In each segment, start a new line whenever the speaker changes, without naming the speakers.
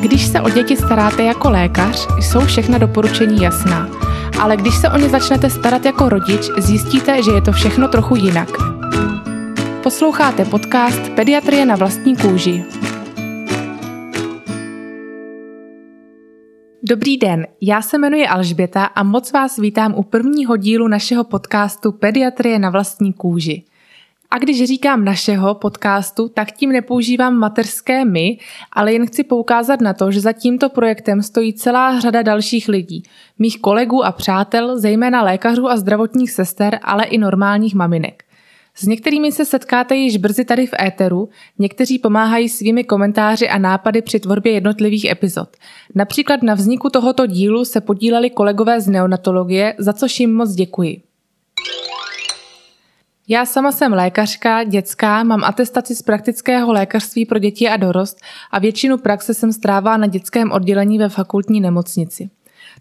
Když se o děti staráte jako lékař, jsou všechna doporučení jasná. Ale když se o ně začnete starat jako rodič, zjistíte, že je to všechno trochu jinak. Posloucháte podcast Pediatrie na vlastní kůži. Dobrý den, já se jmenuji Alžběta a moc vás vítám u prvního dílu našeho podcastu Pediatrie na vlastní kůži. A když říkám našeho podcastu, tak tím nepoužívám materské my, ale jen chci poukázat na to, že za tímto projektem stojí celá řada dalších lidí, mých kolegů a přátel, zejména lékařů a zdravotních sester, ale i normálních maminek. S některými se setkáte již brzy tady v éteru, někteří pomáhají svými komentáři a nápady při tvorbě jednotlivých epizod. Například na vzniku tohoto dílu se podíleli kolegové z neonatologie, za což jim moc děkuji. Já sama jsem lékařka, dětská, mám atestaci z praktického lékařství pro děti a dorost a většinu praxe jsem strávila na dětském oddělení ve fakultní nemocnici.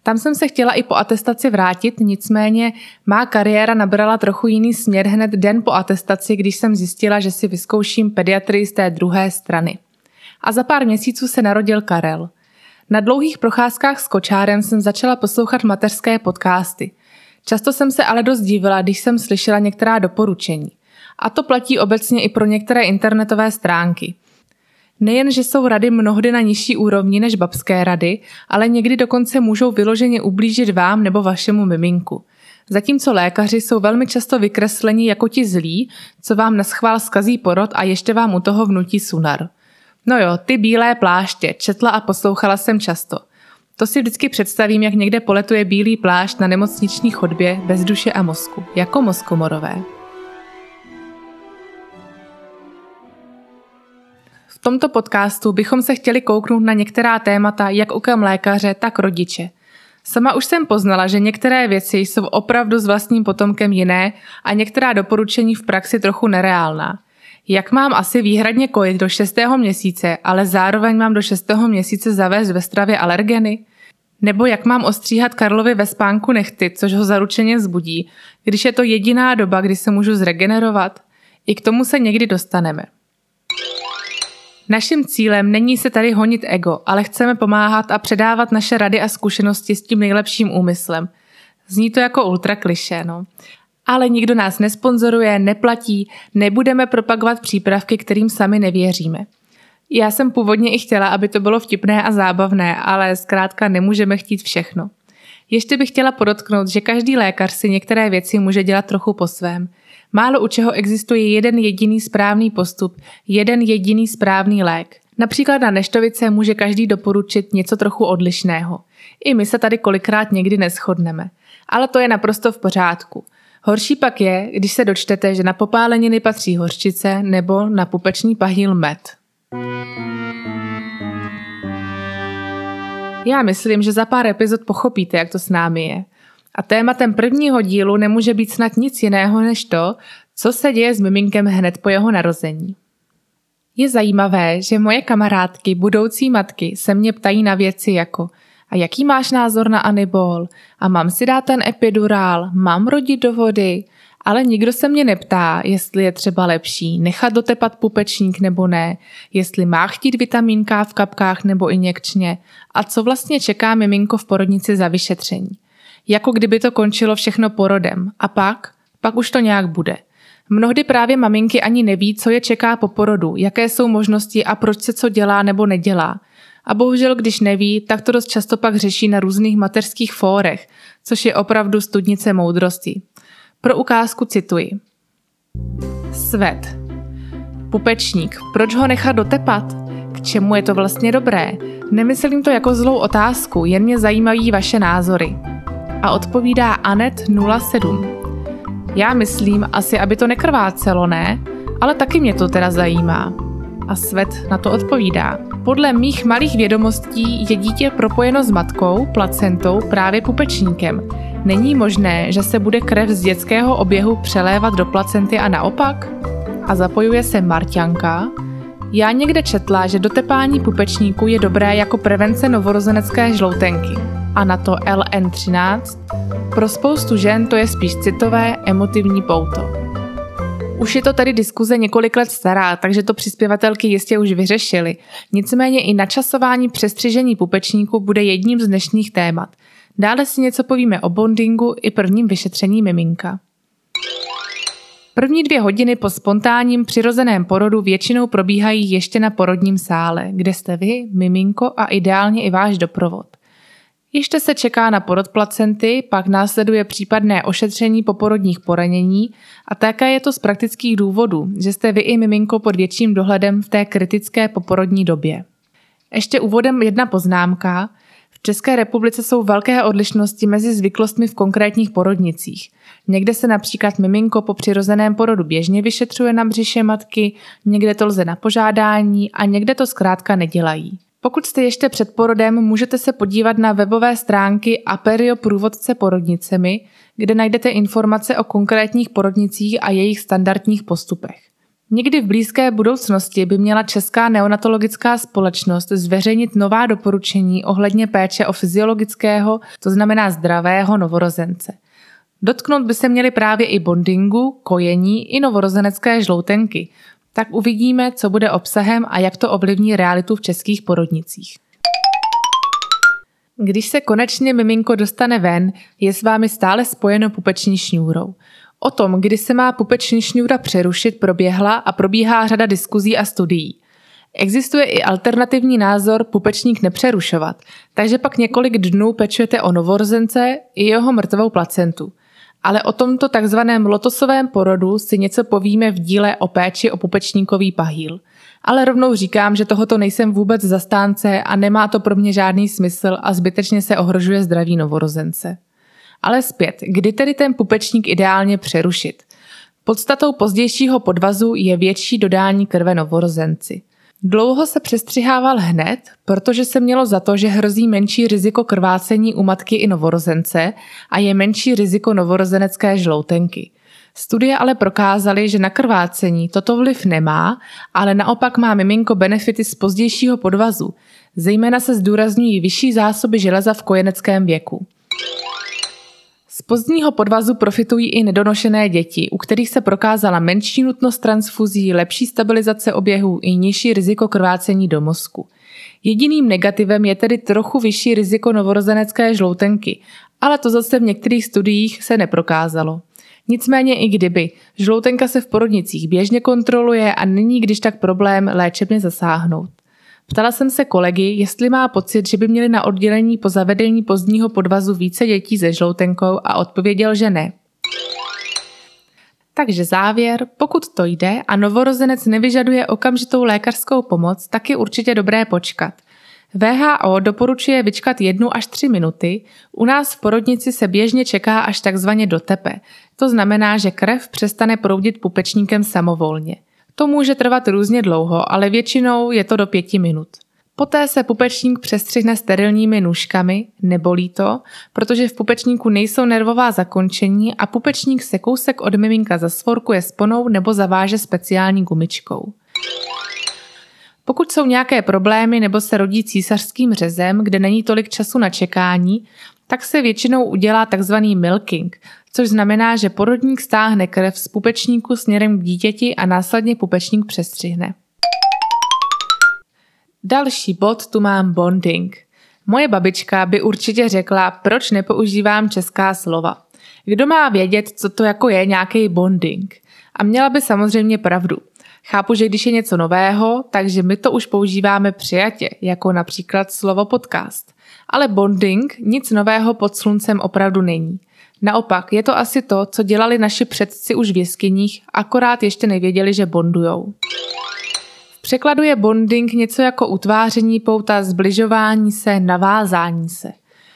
Tam jsem se chtěla i po atestaci vrátit, nicméně má kariéra nabrala trochu jiný směr hned den po atestaci, když jsem zjistila, že si vyzkouším pediatrii z té druhé strany. A za pár měsíců se narodil Karel. Na dlouhých procházkách s kočárem jsem začala poslouchat mateřské podcasty – Často jsem se ale dost divila, když jsem slyšela některá doporučení. A to platí obecně i pro některé internetové stránky. Nejen, že jsou rady mnohdy na nižší úrovni než babské rady, ale někdy dokonce můžou vyloženě ublížit vám nebo vašemu miminku. Zatímco lékaři jsou velmi často vykresleni jako ti zlí, co vám na schvál skazí porod a ještě vám u toho vnutí sunar. No jo, ty bílé pláště, četla a poslouchala jsem často – to si vždycky představím, jak někde poletuje bílý plášť na nemocniční chodbě bez duše a mozku, jako mozkomorové. V tomto podcastu bychom se chtěli kouknout na některá témata jak okem lékaře, tak rodiče. Sama už jsem poznala, že některé věci jsou opravdu s vlastním potomkem jiné a některá doporučení v praxi trochu nereálná. Jak mám asi výhradně kojit do 6. měsíce, ale zároveň mám do 6. měsíce zavést ve stravě alergeny? Nebo jak mám ostříhat Karlovi ve spánku nechty, což ho zaručeně zbudí, když je to jediná doba, kdy se můžu zregenerovat? I k tomu se někdy dostaneme. Naším cílem není se tady honit ego, ale chceme pomáhat a předávat naše rady a zkušenosti s tím nejlepším úmyslem. Zní to jako ultra kliše, no. Ale nikdo nás nesponzoruje, neplatí, nebudeme propagovat přípravky, kterým sami nevěříme. Já jsem původně i chtěla, aby to bylo vtipné a zábavné, ale zkrátka nemůžeme chtít všechno. Ještě bych chtěla podotknout, že každý lékař si některé věci může dělat trochu po svém. Málo u čeho existuje jeden jediný správný postup, jeden jediný správný lék. Například na neštovice může každý doporučit něco trochu odlišného. I my se tady kolikrát někdy neschodneme. Ale to je naprosto v pořádku. Horší pak je, když se dočtete, že na popáleniny patří hořčice nebo na pupeční pahýl med. Já myslím, že za pár epizod pochopíte, jak to s námi je. A tématem prvního dílu nemůže být snad nic jiného než to, co se děje s miminkem hned po jeho narození. Je zajímavé, že moje kamarádky, budoucí matky, se mě ptají na věci jako a jaký máš názor na anibol? A mám si dát ten epidurál? Mám rodit do vody? Ale nikdo se mě neptá, jestli je třeba lepší nechat dotepat pupečník nebo ne, jestli má chtít vitamínka v kapkách nebo injekčně a co vlastně čeká miminko v porodnici za vyšetření. Jako kdyby to končilo všechno porodem. A pak? Pak už to nějak bude. Mnohdy právě maminky ani neví, co je čeká po porodu, jaké jsou možnosti a proč se co dělá nebo nedělá. A bohužel, když neví, tak to dost často pak řeší na různých mateřských fórech, což je opravdu studnice moudrosti. Pro ukázku cituji. Svet. Pupečník. Proč ho nechat dotepat? K čemu je to vlastně dobré? Nemyslím to jako zlou otázku, jen mě zajímají vaše názory. A odpovídá Anet 07. Já myslím asi, aby to nekrvácelo, ne? Ale taky mě to teda zajímá. A Svet na to odpovídá. Podle mých malých vědomostí je dítě propojeno s matkou, placentou, právě pupečníkem. Není možné, že se bude krev z dětského oběhu přelévat do placenty a naopak? A zapojuje se Marťanka. Já někde četla, že dotepání pupečníku je dobré jako prevence novorozenecké žloutenky. A na to LN13. Pro spoustu žen to je spíš citové, emotivní pouto. Už je to tady diskuze několik let stará, takže to přispěvatelky jistě už vyřešily. Nicméně i načasování přestřižení pupečníku bude jedním z dnešních témat. Dále si něco povíme o bondingu i prvním vyšetření miminka. První dvě hodiny po spontánním přirozeném porodu většinou probíhají ještě na porodním sále, kde jste vy, miminko a ideálně i váš doprovod. Ještě se čeká na porod placenty, pak následuje případné ošetření poporodních poranění a také je to z praktických důvodů, že jste vy i miminko pod větším dohledem v té kritické poporodní době. Ještě úvodem jedna poznámka. České republice jsou velké odlišnosti mezi zvyklostmi v konkrétních porodnicích. Někde se například miminko po přirozeném porodu běžně vyšetřuje na břiše matky, někde to lze na požádání a někde to zkrátka nedělají. Pokud jste ještě před porodem, můžete se podívat na webové stránky Aperio průvodce porodnicemi, kde najdete informace o konkrétních porodnicích a jejich standardních postupech. Někdy v blízké budoucnosti by měla Česká neonatologická společnost zveřejnit nová doporučení ohledně péče o fyziologického, to znamená zdravého novorozence. Dotknout by se měly právě i bondingu, kojení i novorozenecké žloutenky, tak uvidíme, co bude obsahem a jak to ovlivní realitu v českých porodnicích. Když se konečně miminko dostane ven, je s vámi stále spojeno pupeční šňůrou. O tom, kdy se má pupeční šňůra přerušit, proběhla a probíhá řada diskuzí a studií. Existuje i alternativní názor pupečník nepřerušovat, takže pak několik dnů pečujete o novorozence i jeho mrtvou placentu. Ale o tomto takzvaném lotosovém porodu si něco povíme v díle o péči o pupečníkový pahýl. Ale rovnou říkám, že tohoto nejsem vůbec zastánce a nemá to pro mě žádný smysl a zbytečně se ohrožuje zdraví novorozence. Ale zpět, kdy tedy ten pupečník ideálně přerušit? Podstatou pozdějšího podvazu je větší dodání krve novorozenci. Dlouho se přestřihával hned, protože se mělo za to, že hrozí menší riziko krvácení u matky i novorozence a je menší riziko novorozenecké žloutenky. Studie ale prokázaly, že na krvácení toto vliv nemá, ale naopak má miminko benefity z pozdějšího podvazu. Zejména se zdůrazňují vyšší zásoby železa v kojeneckém věku. Pozdního podvazu profitují i nedonošené děti, u kterých se prokázala menší nutnost transfuzí, lepší stabilizace oběhů i nižší riziko krvácení do mozku. Jediným negativem je tedy trochu vyšší riziko novorozenecké žloutenky, ale to zase v některých studiích se neprokázalo. Nicméně i kdyby, žloutenka se v porodnicích běžně kontroluje a není když tak problém léčebně zasáhnout. Ptala jsem se kolegy, jestli má pocit, že by měli na oddělení po zavedení pozdního podvazu více dětí se žloutenkou a odpověděl, že ne. Takže závěr, pokud to jde a novorozenec nevyžaduje okamžitou lékařskou pomoc, tak je určitě dobré počkat. VHO doporučuje vyčkat jednu až tři minuty, u nás v porodnici se běžně čeká až takzvaně do tepe. To znamená, že krev přestane proudit pupečníkem samovolně. To může trvat různě dlouho, ale většinou je to do pěti minut. Poté se pupečník přestřihne sterilními nůžkami, nebolí to, protože v pupečníku nejsou nervová zakončení a pupečník se kousek od miminka zasvorkuje sponou nebo zaváže speciální gumičkou. Pokud jsou nějaké problémy nebo se rodí císařským řezem, kde není tolik času na čekání, tak se většinou udělá tzv. milking, což znamená, že porodník stáhne krev z pupečníku směrem k dítěti a následně pupečník přestřihne. Další bod tu mám bonding. Moje babička by určitě řekla, proč nepoužívám česká slova. Kdo má vědět, co to jako je nějaký bonding? A měla by samozřejmě pravdu. Chápu, že když je něco nového, takže my to už používáme přijatě, jako například slovo podcast. Ale bonding nic nového pod sluncem opravdu není. Naopak, je to asi to, co dělali naši předci už v jeskyních, akorát ještě nevěděli, že bondujou. V překladu je bonding něco jako utváření pouta, zbližování se, navázání se.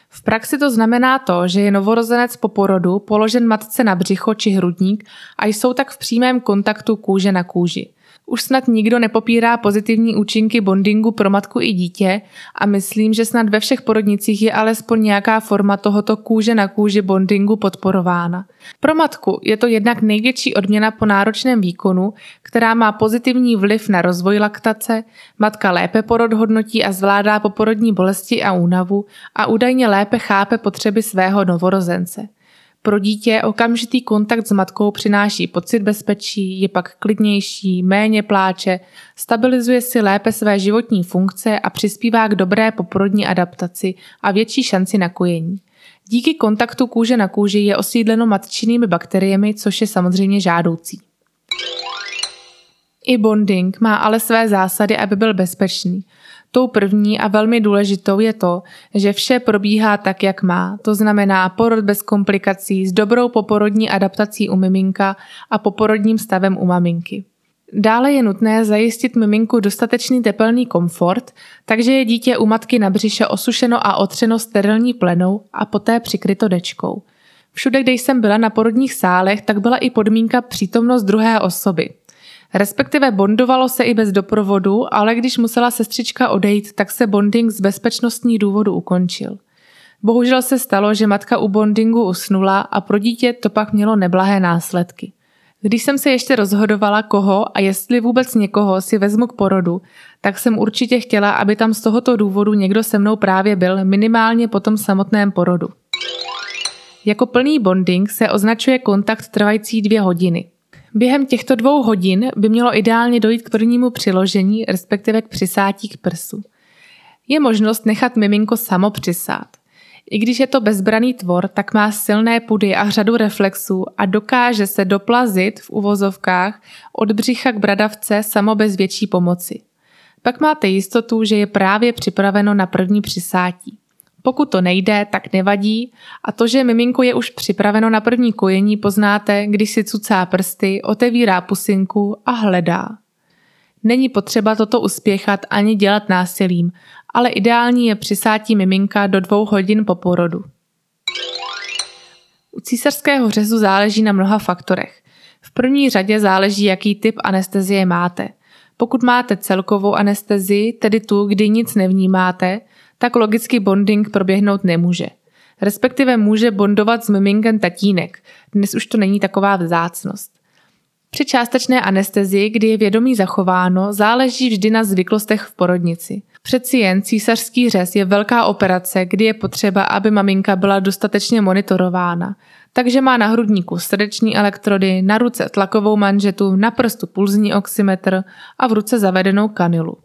V praxi to znamená to, že je novorozenec po porodu položen matce na břicho či hrudník a jsou tak v přímém kontaktu kůže na kůži. Už snad nikdo nepopírá pozitivní účinky bondingu pro matku i dítě a myslím, že snad ve všech porodnicích je alespoň nějaká forma tohoto kůže na kůži bondingu podporována. Pro matku je to jednak největší odměna po náročném výkonu, která má pozitivní vliv na rozvoj laktace, matka lépe porod hodnotí a zvládá poporodní bolesti a únavu a údajně lépe chápe potřeby svého novorozence. Pro dítě okamžitý kontakt s matkou přináší pocit bezpečí, je pak klidnější, méně pláče, stabilizuje si lépe své životní funkce a přispívá k dobré poporodní adaptaci a větší šanci na kojení. Díky kontaktu kůže na kůži je osídleno matčinými bakteriemi, což je samozřejmě žádoucí. I bonding má ale své zásady, aby byl bezpečný. Tou první a velmi důležitou je to, že vše probíhá tak, jak má. To znamená porod bez komplikací, s dobrou poporodní adaptací u miminka a poporodním stavem u maminky. Dále je nutné zajistit miminku dostatečný tepelný komfort, takže je dítě u matky na břiše osušeno a otřeno sterilní plenou a poté přikryto dečkou. Všude, kde jsem byla na porodních sálech, tak byla i podmínka přítomnost druhé osoby. Respektive bondovalo se i bez doprovodu, ale když musela sestřička odejít, tak se bonding z bezpečnostních důvodů ukončil. Bohužel se stalo, že matka u bondingu usnula a pro dítě to pak mělo neblahé následky. Když jsem se ještě rozhodovala, koho a jestli vůbec někoho si vezmu k porodu, tak jsem určitě chtěla, aby tam z tohoto důvodu někdo se mnou právě byl, minimálně po tom samotném porodu. Jako plný bonding se označuje kontakt trvající dvě hodiny. Během těchto dvou hodin by mělo ideálně dojít k prvnímu přiložení, respektive k přisátí k prsu. Je možnost nechat miminko samo přisát. I když je to bezbraný tvor, tak má silné pudy a řadu reflexů a dokáže se doplazit v uvozovkách od břicha k bradavce samo bez větší pomoci. Pak máte jistotu, že je právě připraveno na první přisátí. Pokud to nejde, tak nevadí a to, že miminko je už připraveno na první kojení, poznáte, když si cucá prsty, otevírá pusinku a hledá. Není potřeba toto uspěchat ani dělat násilím, ale ideální je přisátí miminka do dvou hodin po porodu. U císařského řezu záleží na mnoha faktorech. V první řadě záleží, jaký typ anestezie máte. Pokud máte celkovou anestezii, tedy tu, kdy nic nevnímáte, tak logicky bonding proběhnout nemůže. Respektive může bondovat s miminkem tatínek. Dnes už to není taková vzácnost. Při částečné anestezii, kdy je vědomí zachováno, záleží vždy na zvyklostech v porodnici. Přeci jen císařský řez je velká operace, kdy je potřeba, aby maminka byla dostatečně monitorována. Takže má na hrudníku srdeční elektrody, na ruce tlakovou manžetu, na prstu pulzní oximetr a v ruce zavedenou kanilu.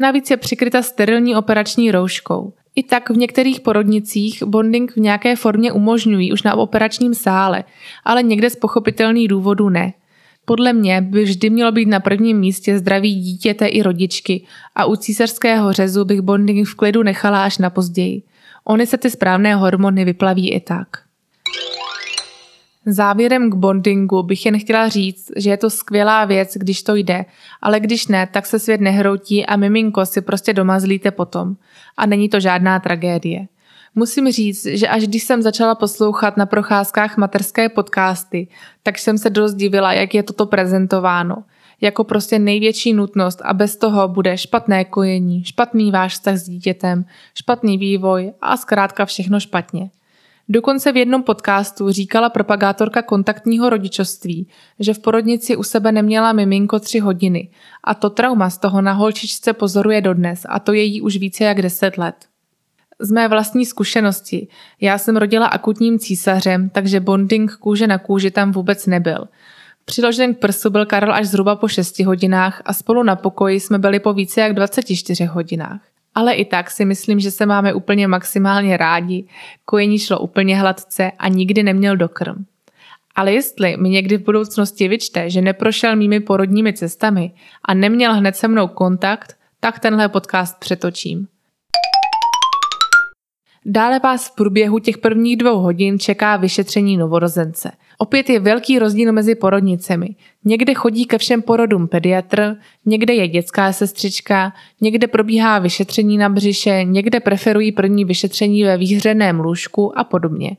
Navíc je přikryta sterilní operační rouškou. I tak v některých porodnicích bonding v nějaké formě umožňují už na operačním sále, ale někde z pochopitelných důvodů ne. Podle mě by vždy mělo být na prvním místě zdraví dítěte i rodičky a u císařského řezu bych bonding v klidu nechala až na později. Ony se ty správné hormony vyplaví i tak. Závěrem k bondingu bych jen chtěla říct, že je to skvělá věc, když to jde, ale když ne, tak se svět nehroutí a miminko si prostě doma zlíte potom. A není to žádná tragédie. Musím říct, že až když jsem začala poslouchat na procházkách materské podcasty, tak jsem se dost divila, jak je toto prezentováno. Jako prostě největší nutnost a bez toho bude špatné kojení, špatný váš vztah s dítětem, špatný vývoj a zkrátka všechno špatně. Dokonce v jednom podcastu říkala propagátorka kontaktního rodičovství, že v porodnici u sebe neměla miminko tři hodiny a to trauma z toho na holčičce pozoruje dodnes a to je jí už více jak deset let. Z mé vlastní zkušenosti, já jsem rodila akutním císařem, takže bonding kůže na kůži tam vůbec nebyl. Přiložen k prsu byl Karel až zhruba po 6 hodinách a spolu na pokoji jsme byli po více jak 24 hodinách. Ale i tak si myslím, že se máme úplně maximálně rádi, kojení šlo úplně hladce a nikdy neměl dokrm. Ale jestli mi někdy v budoucnosti vyčte, že neprošel mými porodními cestami a neměl hned se mnou kontakt, tak tenhle podcast přetočím. Dále vás v průběhu těch prvních dvou hodin čeká vyšetření novorozence. Opět je velký rozdíl mezi porodnicemi. Někde chodí ke všem porodům pediatr, někde je dětská sestřička, někde probíhá vyšetření na břiše, někde preferují první vyšetření ve výhřeném lůžku a podobně.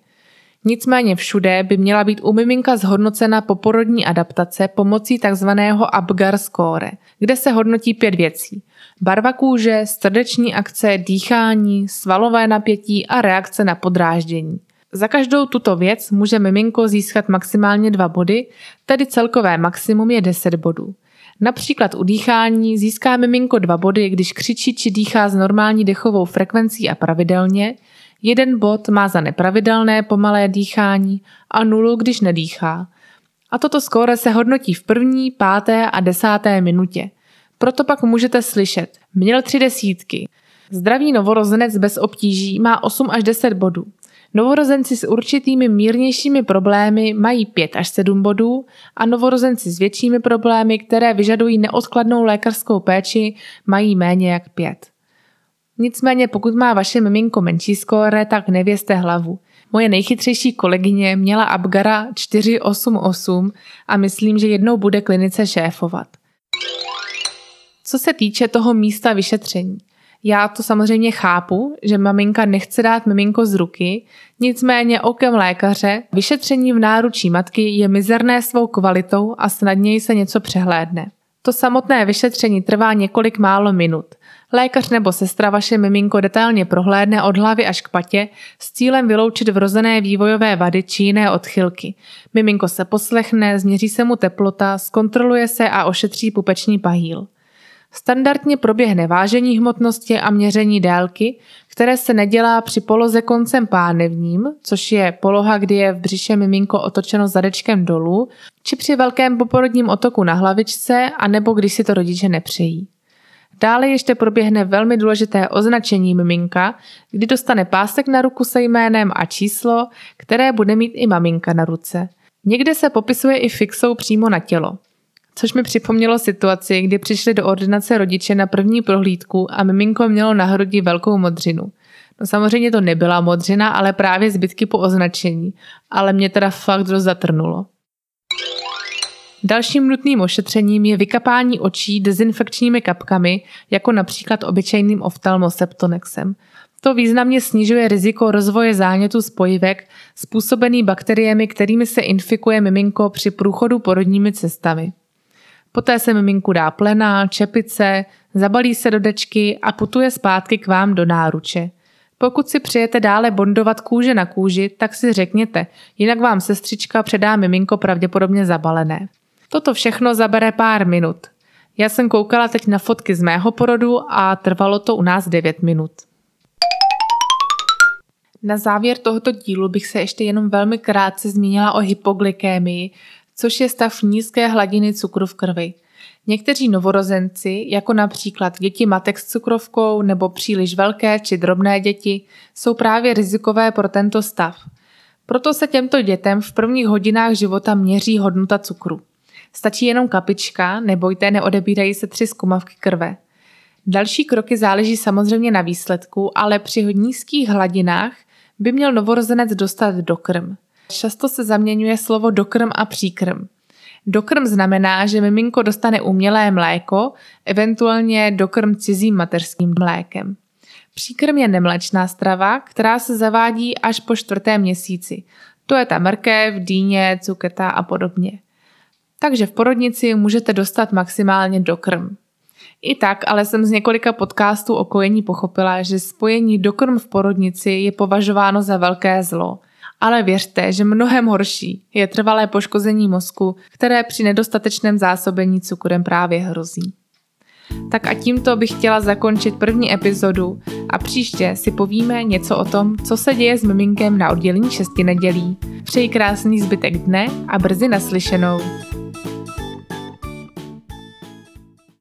Nicméně všude by měla být u miminka zhodnocena poporodní adaptace pomocí tzv. Apgar score, kde se hodnotí pět věcí. Barva kůže, srdeční akce, dýchání, svalové napětí a reakce na podráždění. Za každou tuto věc může miminko získat maximálně dva body, tedy celkové maximum je 10 bodů. Například u dýchání získá miminko dva body, když křičí či dýchá s normální dechovou frekvencí a pravidelně, Jeden bod má za nepravidelné pomalé dýchání a nulu, když nedýchá. A toto skóre se hodnotí v první, páté a desáté minutě. Proto pak můžete slyšet. Měl tři desítky. Zdravý novorozenec bez obtíží má 8 až 10 bodů. Novorozenci s určitými mírnějšími problémy mají 5 až 7 bodů a novorozenci s většími problémy, které vyžadují neodkladnou lékařskou péči, mají méně jak 5. Nicméně pokud má vaše miminko menší skóre, tak nevěste hlavu. Moje nejchytřejší kolegyně měla Abgara 488 a myslím, že jednou bude klinice šéfovat. Co se týče toho místa vyšetření, já to samozřejmě chápu, že maminka nechce dát miminko z ruky, nicméně okem lékaře vyšetření v náručí matky je mizerné svou kvalitou a snadněji se něco přehlédne. To samotné vyšetření trvá několik málo minut. Lékař nebo sestra vaše miminko detailně prohlédne od hlavy až k patě s cílem vyloučit vrozené vývojové vady či jiné odchylky. Miminko se poslechne, změří se mu teplota, zkontroluje se a ošetří pupeční pahýl. Standardně proběhne vážení hmotnosti a měření délky, které se nedělá při poloze koncem pánevním, což je poloha, kdy je v břiše miminko otočeno zadečkem dolů, či při velkém poporodním otoku na hlavičce, anebo když si to rodiče nepřejí. Dále ještě proběhne velmi důležité označení miminka, kdy dostane pásek na ruku se jménem a číslo, které bude mít i maminka na ruce. Někde se popisuje i fixou přímo na tělo. Což mi připomnělo situaci, kdy přišli do ordinace rodiče na první prohlídku a miminko mělo na hrudi velkou modřinu. No samozřejmě to nebyla modřina, ale právě zbytky po označení, ale mě teda fakt dost zatrnulo. Dalším nutným ošetřením je vykapání očí dezinfekčními kapkami, jako například obyčejným oftalmoseptonexem. To významně snižuje riziko rozvoje zánětu spojivek způsobený bakteriemi, kterými se infikuje miminko při průchodu porodními cestami. Poté se miminku dá plena, čepice, zabalí se do dečky a putuje zpátky k vám do náruče. Pokud si přijete dále bondovat kůže na kůži, tak si řekněte, jinak vám sestřička předá miminko pravděpodobně zabalené. Toto všechno zabere pár minut. Já jsem koukala teď na fotky z mého porodu a trvalo to u nás 9 minut. Na závěr tohoto dílu bych se ještě jenom velmi krátce zmínila o hypoglykémii, což je stav nízké hladiny cukru v krvi. Někteří novorozenci, jako například děti matek s cukrovkou nebo příliš velké či drobné děti, jsou právě rizikové pro tento stav. Proto se těmto dětem v prvních hodinách života měří hodnota cukru. Stačí jenom kapička, nebojte, neodebírají se tři zkumavky krve. Další kroky záleží samozřejmě na výsledku, ale při nízkých hladinách by měl novorozenec dostat do krm. Často se zaměňuje slovo dokrm a příkrm. Dokrm znamená, že miminko dostane umělé mléko, eventuálně dokrm cizím mateřským mlékem. Příkrm je nemlečná strava, která se zavádí až po čtvrtém měsíci. To je ta mrkev, dýně, cuketa a podobně. Takže v porodnici můžete dostat maximálně dokrm. I tak ale jsem z několika podcastů o kojení pochopila, že spojení dokrm v porodnici je považováno za velké zlo – ale věřte, že mnohem horší je trvalé poškození mozku, které při nedostatečném zásobení cukrem právě hrozí. Tak a tímto bych chtěla zakončit první epizodu a příště si povíme něco o tom, co se děje s miminkem na oddělení šesti nedělí. Přeji krásný zbytek dne a brzy naslyšenou.